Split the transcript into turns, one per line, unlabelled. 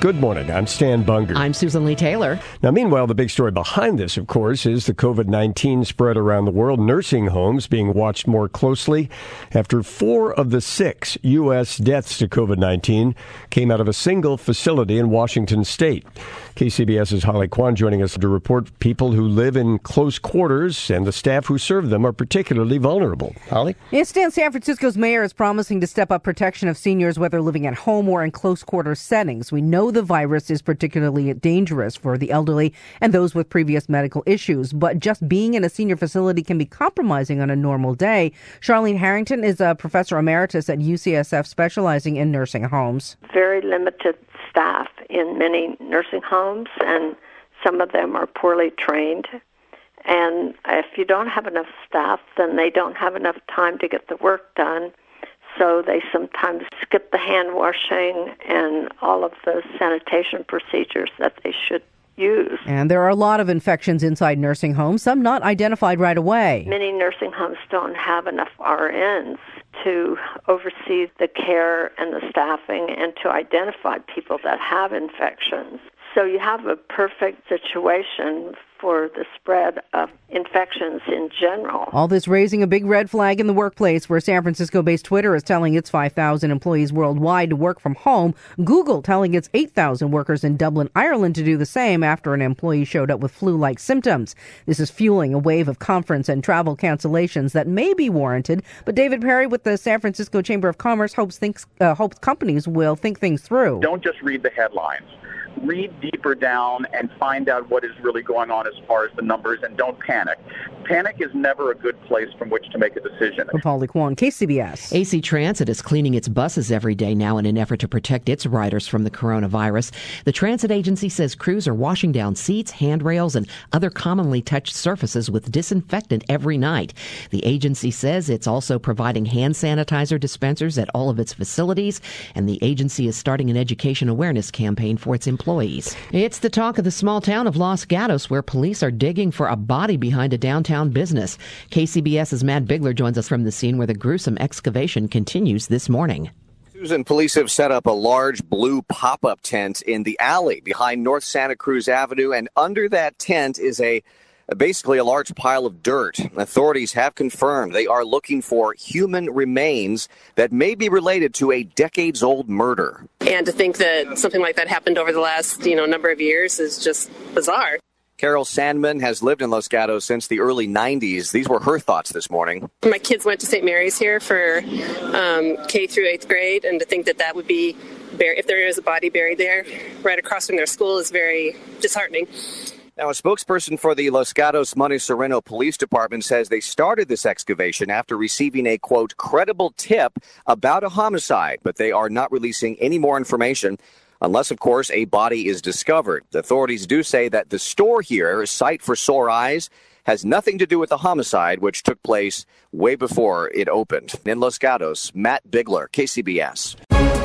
Good morning. I'm Stan Bunger.
I'm Susan Leigh Taylor.
Now, meanwhile, the big story behind this, of course, is the COVID 19 spread around the world. Nursing homes being watched more closely after four of the six U.S. deaths to COVID 19 came out of a single facility in Washington state. KCBS's Holly Kwan joining us to report people who live in close quarters and the staff who serve them are particularly vulnerable. Holly?
Yes, Stan, San Francisco's mayor is promising to step up protection of seniors, whether living at home or in close quarter settings. We know the virus is particularly dangerous for the elderly and those with previous medical issues, but just being in a senior facility can be compromising on a normal day. Charlene Harrington is a professor emeritus at UCSF specializing in nursing homes.
Very limited staff in many nursing homes, and some of them are poorly trained. And if you don't have enough staff, then they don't have enough time to get the work done. So they sometimes skip the hand washing and all of the sanitation procedures that they should use.
And there are a lot of infections inside nursing homes, some not identified right away.
Many nursing homes don't have enough RNs to oversee the care and the staffing and to identify people that have infections. So you have a perfect situation for the spread of infections in general.
All this raising a big red flag in the workplace where San Francisco based Twitter is telling its 5,000 employees worldwide to work from home. Google telling its 8,000 workers in Dublin, Ireland to do the same after an employee showed up with flu like symptoms. This is fueling a wave of conference and travel cancellations that may be warranted. But David Perry with the San Francisco Chamber of Commerce hopes, thinks, uh, hopes companies will think things through.
Don't just read the headlines read deeper down and find out what is really going on as far as the numbers and don't panic. Panic is never a good place from which to make a decision.
Holly Kwan, KCBS.
AC Transit is cleaning its buses every day now in an effort to protect its riders from the coronavirus. The transit agency says crews are washing down seats, handrails, and other commonly touched surfaces with disinfectant every night. The agency says it's also providing hand sanitizer dispensers at all of its facilities, and the agency is starting an education awareness campaign for its employees. It's the talk of the small town of Los Gatos where police are digging for a body behind a downtown business. KCBS's Matt Bigler joins us from the scene where the gruesome excavation continues this morning.
Susan, police have set up a large blue pop up tent in the alley behind North Santa Cruz Avenue, and under that tent is a basically a large pile of dirt. Authorities have confirmed they are looking for human remains that may be related to a decades old murder.
And to think that something like that happened over the last, you know, number of years is just bizarre.
Carol Sandman has lived in Los Gatos since the early 90s. These were her thoughts this morning.
My kids went to St. Mary's here for um, K through eighth grade, and to think that that would be, bur- if there is a body buried there right across from their school, is very disheartening.
Now, a spokesperson for the Los Gatos Monte Sereno Police Department says they started this excavation after receiving a quote credible tip about a homicide, but they are not releasing any more information unless, of course, a body is discovered. The authorities do say that the store here, Sight for Sore Eyes, has nothing to do with the homicide, which took place way before it opened. In Los Gatos, Matt Bigler, KCBS.